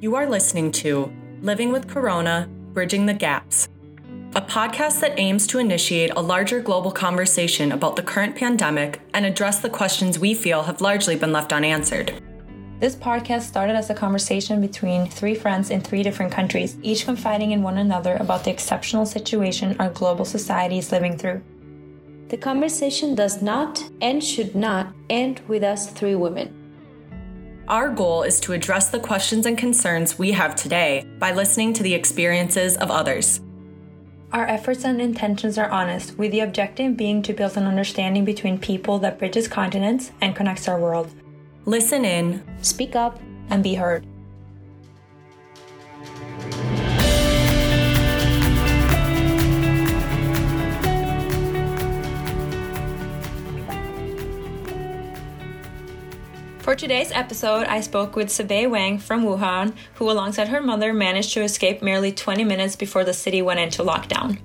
You are listening to Living with Corona Bridging the Gaps, a podcast that aims to initiate a larger global conversation about the current pandemic and address the questions we feel have largely been left unanswered. This podcast started as a conversation between three friends in three different countries, each confiding in one another about the exceptional situation our global society is living through. The conversation does not and should not end with us three women. Our goal is to address the questions and concerns we have today by listening to the experiences of others. Our efforts and intentions are honest, with the objective being to build an understanding between people that bridges continents and connects our world. Listen in, speak up, and be heard. For today's episode, I spoke with Sabei Wang from Wuhan, who, alongside her mother, managed to escape merely 20 minutes before the city went into lockdown.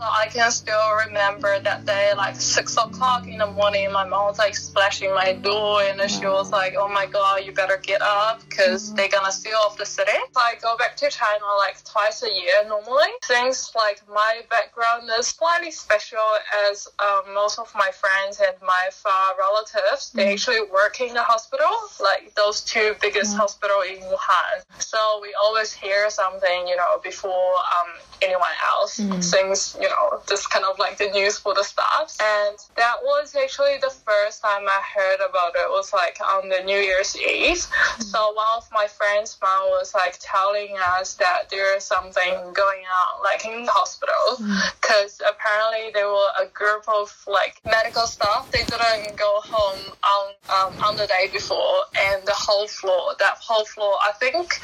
I can still remember that day, like six o'clock in the morning, my mom was like splashing my door, and then she was like, "Oh my god, you better get up because they're gonna seal off the city." So I go back to China like twice a year normally. Things like my background is slightly special, as um, most of my friends and my far relatives they actually work in the hospital, like those two biggest hospital in Wuhan. So we always hear something, you know, before um, anyone else. Things, you know just kind of like the news for the staff. And that was actually the first time I heard about it was like on the New Year's Eve. Mm-hmm. So one of my friends' mom was like telling us that there is something going on like in the hospital because mm-hmm. apparently there were a group of like medical staff. They didn't go home on um, on the day before, and the whole floor, that whole floor, I think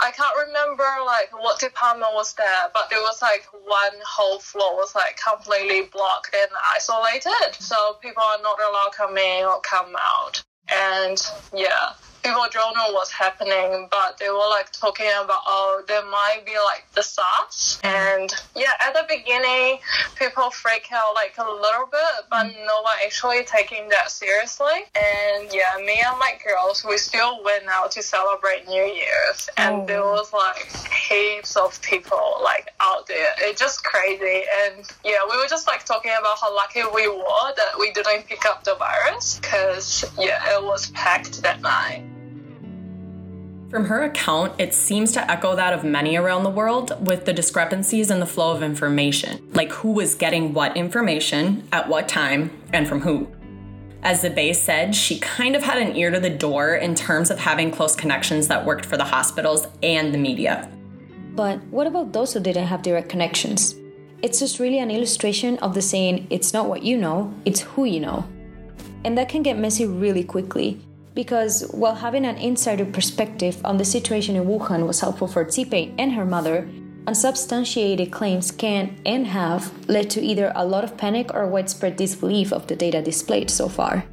I can't remember like what department was there, but there was like one whole floor was like completely blocked and isolated. So people are not allowed to come in or come out. And yeah, people don't know what's happening, but they were like talking about, oh, there might be like the SARS. And yeah, at the beginning, people freak out like a little bit, but mm. no one actually taking that seriously. And yeah, me and my girls, we still went out to celebrate New Year's, and Oh. there was like heaps of people like out there. It's just crazy. And yeah, we were just like talking about how lucky we were that we didn't pick up the virus, because yeah, it was packed that night. From her account, it seems to echo that of many around the world with the discrepancies in the flow of information, like who was getting what information, at what time, and from who. As the base said, she kind of had an ear to the door in terms of having close connections that worked for the hospitals and the media. But what about those who didn't have direct connections? It's just really an illustration of the saying, it's not what you know, it's who you know. And that can get messy really quickly, because while having an insider perspective on the situation in Wuhan was helpful for Tsipe and her mother, unsubstantiated claims can and have led to either a lot of panic or widespread disbelief of the data displayed so far.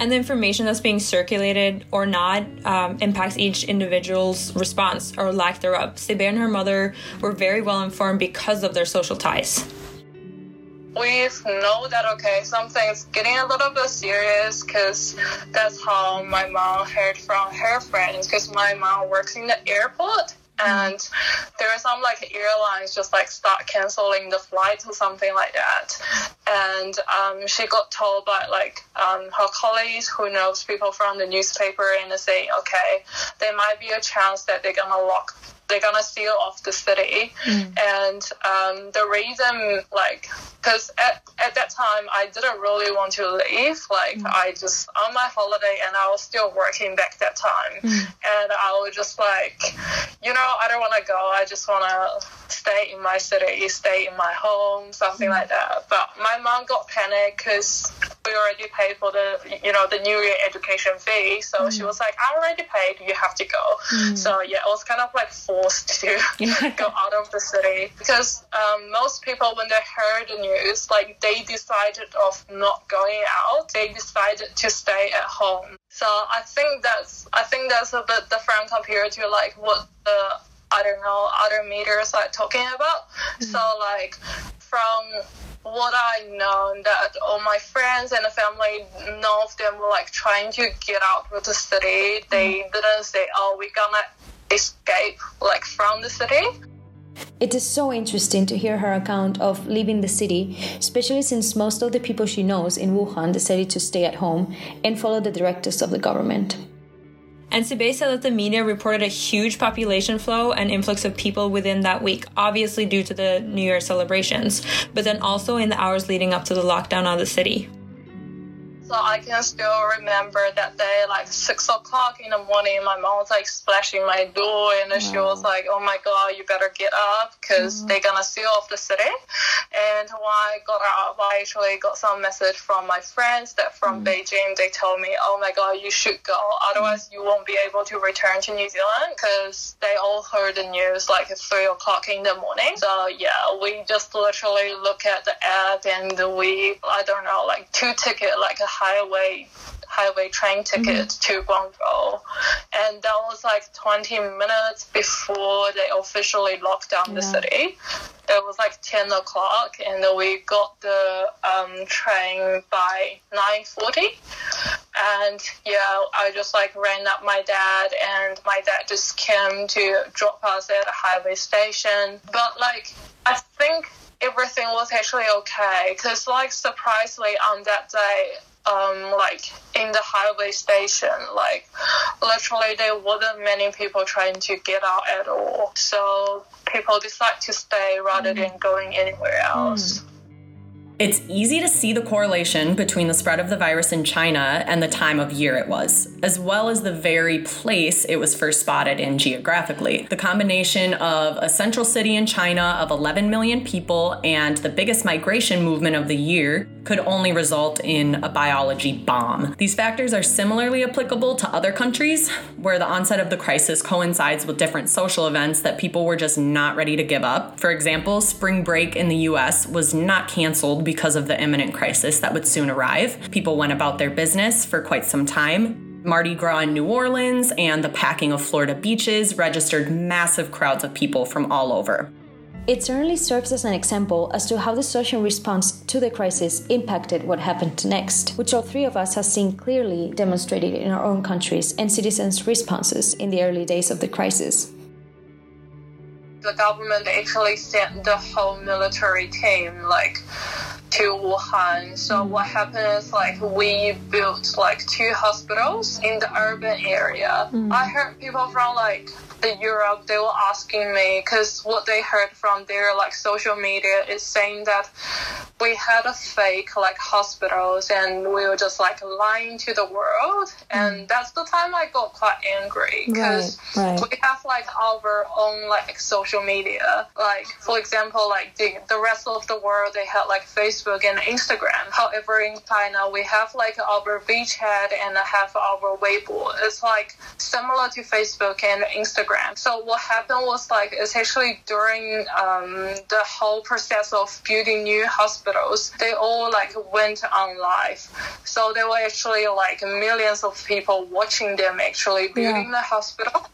And the information that's being circulated or not um, impacts each individual's response or lack thereof. Sibe and her mother were very well informed because of their social ties. We know that okay something's getting a little bit serious because that's how my mom heard from her friends because my mom works in the airport and there are some like airlines just like start canceling the flights or something like that and um, she got told by like um, her colleagues who knows people from the newspaper and they say okay there might be a chance that they're gonna lock they're gonna seal off the city. And um, the reason like because at, at that time i didn't really want to leave. Like i just on my holiday and i was still working back that time. And i was just like you know don't want to go i just want to stay in my city stay in my home something like that. But my mom got panicked because we already paid for the you know the new year education fee. So she was like i already paid you have to go. So yeah I was kind of like forced to go out of the city because um, most people when they heard the news like they decided of not going out. They decided to stay at home. So i think that's i think that's a bit different compared to like what the i don't know other meters are talking about so mm. like from what I know that all my friends and the family, none of them were like trying to get out of the city. They mm. didn't say, "Oh, we're gonna escape like from the city. It is so interesting to hear her account of leaving the city, especially since most of the people she knows in Wuhan decided to stay at home and follow the directives of the government. And Sibae said that the media reported a huge population flow and influx of people within that week, obviously due to the New Year celebrations, but then also in the hours leading up to the lockdown of the city. So I can still remember that day, like six o'clock in the morning, my mom was like splashing my door, and she was like, "Oh my god, you better get up, because they're gonna seal off the city." And when I got up, I actually got some message from my friends that from mm. Beijing. They told me, "Oh my god, you should go, otherwise you won't be able to return to New Zealand," because they all heard the news like at three o'clock in the morning. So yeah, we just literally look at the app and we, I don't know, like two ticket, like a highway highway train ticket to Guangzhou, and that was like 20 minutes before they officially locked down the city. It was like 10 o'clock, and we got the um, train by 9:40. And yeah, I just like ran up my dad, and my dad just came to drop us at a highway station. But like, I think everything was actually okay, because like surprisingly on that day, um, like in the highway station, like literally there wasn't many people trying to get out at all. So people decide to stay rather than going anywhere else. It's easy to see the correlation between the spread of the virus in China and the time of year it was, as well as the very place it was first spotted in geographically. The combination of a central city in China of 11 million people and the biggest migration movement of the year could only result in a biology bomb. These factors are similarly applicable to other countries, where the onset of the crisis coincides with different social events that people were just not ready to give up. For example, spring break in the US was not canceled because of the imminent crisis that would soon arrive. People went about their business for quite some time. Mardi Gras in New Orleans and the packing of Florida beaches registered massive crowds of people from all over. It certainly serves as an example as to how the social response to the crisis impacted what happened next, which all three of us have seen clearly demonstrated in our own countries and citizens' responses in the early days of the crisis. The government actually sent the whole military team like to Wuhan. So mm. what happened is like we built like two hospitals in the urban area. Mm. I heard people from like Europe they were asking me because what they heard from their like social media is saying that we had a fake like hospitals and we were just like lying to the world. Mm. And that's the time I got quite angry because Right, right. we have like our own like social media. Like for example like the, the rest of the world they had like Facebook and Instagram. However in China we have like our WeChat and have our Weibo. It's like similar to Facebook and Instagram so what happened was like actually during um, the whole process of building new hospitals they all like went on live. So there were actually like millions of people watching them actually building the hospital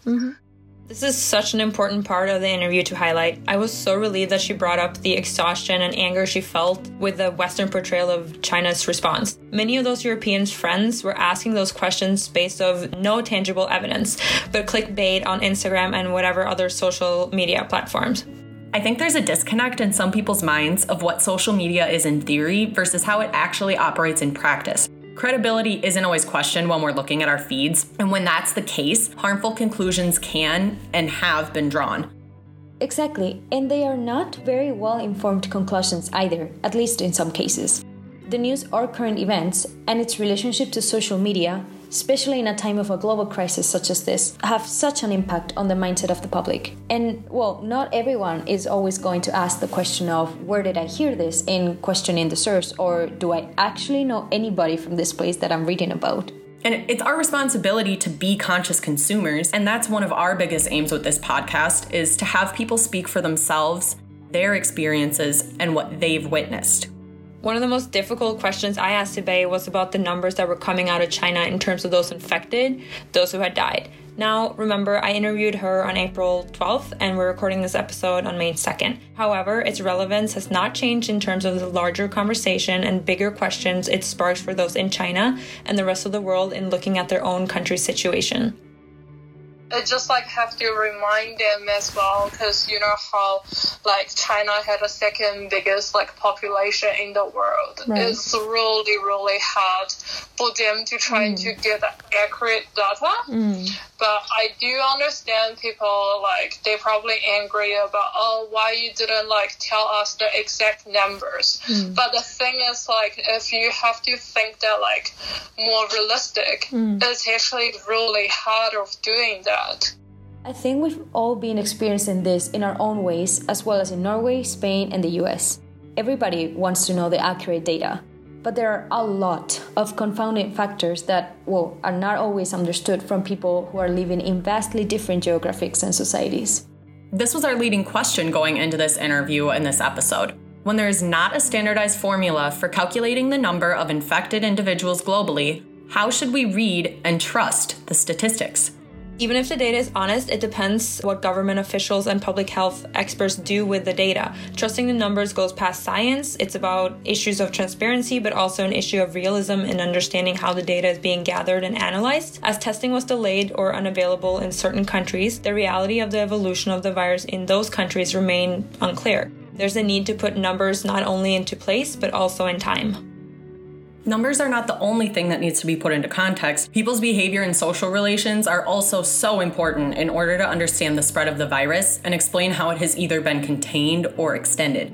This is such an important part of the interview to highlight. I was so relieved that she brought up the exhaustion and anger she felt with the Western portrayal of China's response. Many of those Europeans' friends were asking those questions based of no tangible evidence, but clickbait on Instagram and whatever other social media platforms. I think there's a disconnect in some people's minds of what social media is in theory versus how it actually operates in practice. Credibility isn't always questioned when we're looking at our feeds, and when that's the case, harmful conclusions can and have been drawn. Exactly, and they are not very well informed conclusions either, at least in some cases. The news or current events and its relationship to social media, especially in a time of a global crisis such as this, have such an impact on the mindset of the public. And, well, not everyone is always going to ask the question of where did I hear this in questioning the source, or do I actually know anybody from this place that I'm reading about? And it's our responsibility to be conscious consumers, and that's one of our biggest aims with this podcast is to have people speak for themselves, their experiences, and what they've witnessed. One of the most difficult questions I asked Sibae was about the numbers that were coming out of China in terms of those infected, those who had died. Now, remember, I interviewed her on April 12th, and we're recording this episode on May 2nd. However, its relevance has not changed in terms of the larger conversation and bigger questions it sparks for those in China and the rest of the world in looking at their own country's situation. I just like have to remind them as well because you know how like China had the second biggest like population in the world. Right. It's really really hard for them to try Mm. to get accurate data. But I do understand people like they're probably angry about oh why you didn't like tell us the exact numbers. Hmm. But the thing is like if you have to think that like more realistic, hmm. it's actually really hard of doing that. I think we've all been experiencing this in our own ways, as well as in Norway, Spain, and the US. Everybody wants to know the accurate data, but there are a lot of confounding factors that, well, are not always understood from people who are living in vastly different geographics and societies. This was our leading question going into this interview in this episode. When there is not a standardized formula for calculating the number of infected individuals globally, how should we read and trust the statistics? Even if the data is honest, it depends what government officials and public health experts do with the data. Trusting the numbers goes past science. It's about issues of transparency, but also an issue of realism in understanding how the data is being gathered and analyzed. As testing was delayed or unavailable in certain countries, the reality of the evolution of the virus in those countries remain unclear. There's a need to put numbers not only into place, but also in time. Numbers are not the only thing that needs to be put into context. People's behavior and social relations are also so important in order to understand the spread of the virus and explain how it has either been contained or extended.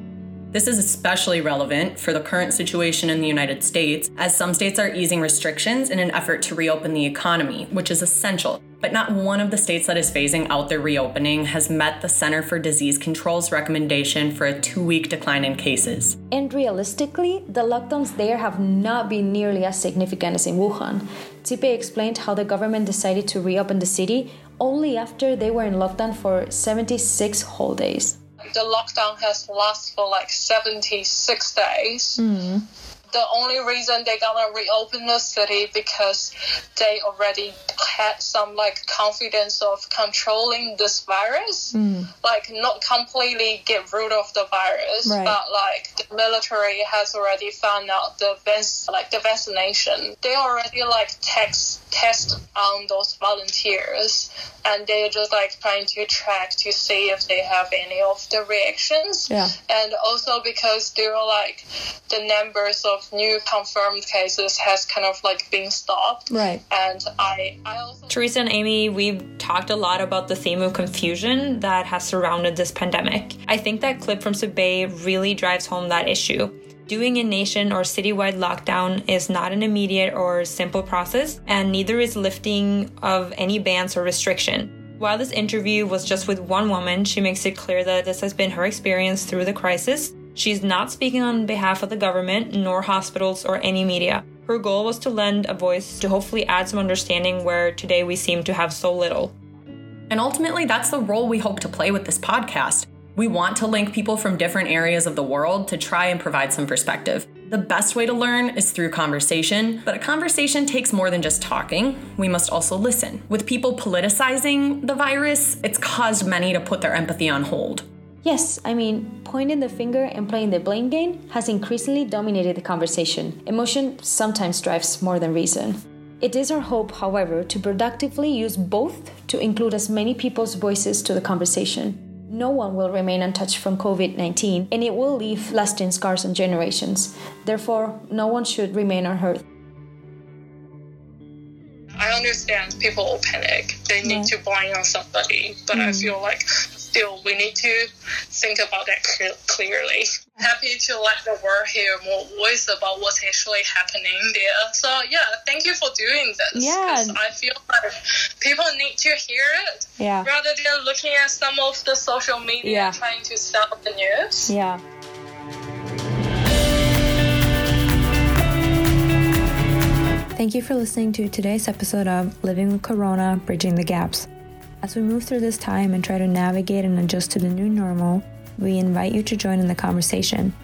This is especially relevant for the current situation in the United States, as some states are easing restrictions in an effort to reopen the economy, which is essential. But not one of the states that is phasing out their reopening has met the Center for Disease Control's recommendation for a two week decline in cases. And realistically, the lockdowns there have not been nearly as significant as in Wuhan. Tipe explained how the government decided to reopen the city only after they were in lockdown for 76 whole days. The lockdown has lasted for like 76 days. Hmm. The only reason they're gonna reopen the city because they already had some like confidence of controlling this virus. Hmm. Like not completely get rid of the virus, Right. but like the military has already found out the vac- like the vaccination. They already like test test on those volunteers, and they're just like trying to track to see if they have any of the reactions. Yeah. And also because there are like the numbers of new confirmed cases has kind of like been stopped. Right. And I I also Teresa and Amy, we've talked a lot about the theme of confusion that has surrounded this pandemic. I think that clip from Subay really drives home that issue. Doing a nation or citywide lockdown is not an immediate or simple process, and neither is lifting of any bans or restriction. While this interview was just with one woman, she makes it clear that this has been her experience through the crisis. She's not speaking on behalf of the government, nor hospitals, or any media. Her goal was to lend a voice to hopefully add some understanding where today we seem to have so little. And ultimately, that's the role we hope to play with this podcast. We want to link people from different areas of the world to try and provide some perspective. The best way to learn is through conversation, but a conversation takes more than just talking. We must also listen. With people politicizing the virus, it's caused many to put their empathy on hold. Yes, I mean, pointing the finger and playing the blame game has increasingly dominated the conversation. Emotion sometimes drives more than reason. It is our hope, however, to productively use both to include as many people's voices to the conversation. No one will remain untouched from COVID 19, and it will leave lasting scars on generations. Therefore, no one should remain unheard. I understand people will panic. They need to blame on somebody, but I mm-hmm. feel like still we need to think about that clearly. Happy to let the world hear more voice about what's actually happening there. So yeah, thank you for doing this. Yeah. 'cause I feel like people need to hear it Yeah. rather than looking at some of the social media Yeah. trying to sell the news. Yeah. Thank you for listening to today's episode of Living with Corona Bridging the Gaps. As we move through this time and try to navigate and adjust to the new normal, we invite you to join in the conversation.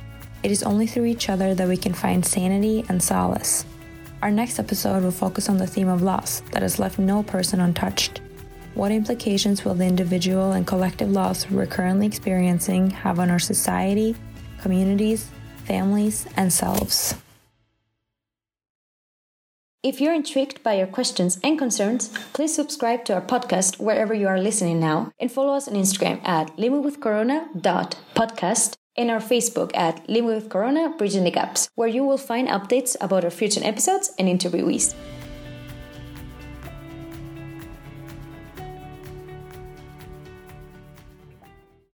It is only through each other that we can find sanity and solace. Our next episode will focus on the theme of loss that has left no person untouched. What implications will the individual and collective loss we're currently experiencing have on our society, communities, families, and selves? If you're intrigued by your questions and concerns, please subscribe to our podcast wherever you are listening now and follow us on Instagram at livingwithcorona.podcast and our Facebook at Living with Corona Bridging the Gaps, where you will find updates about our future episodes and interviewees.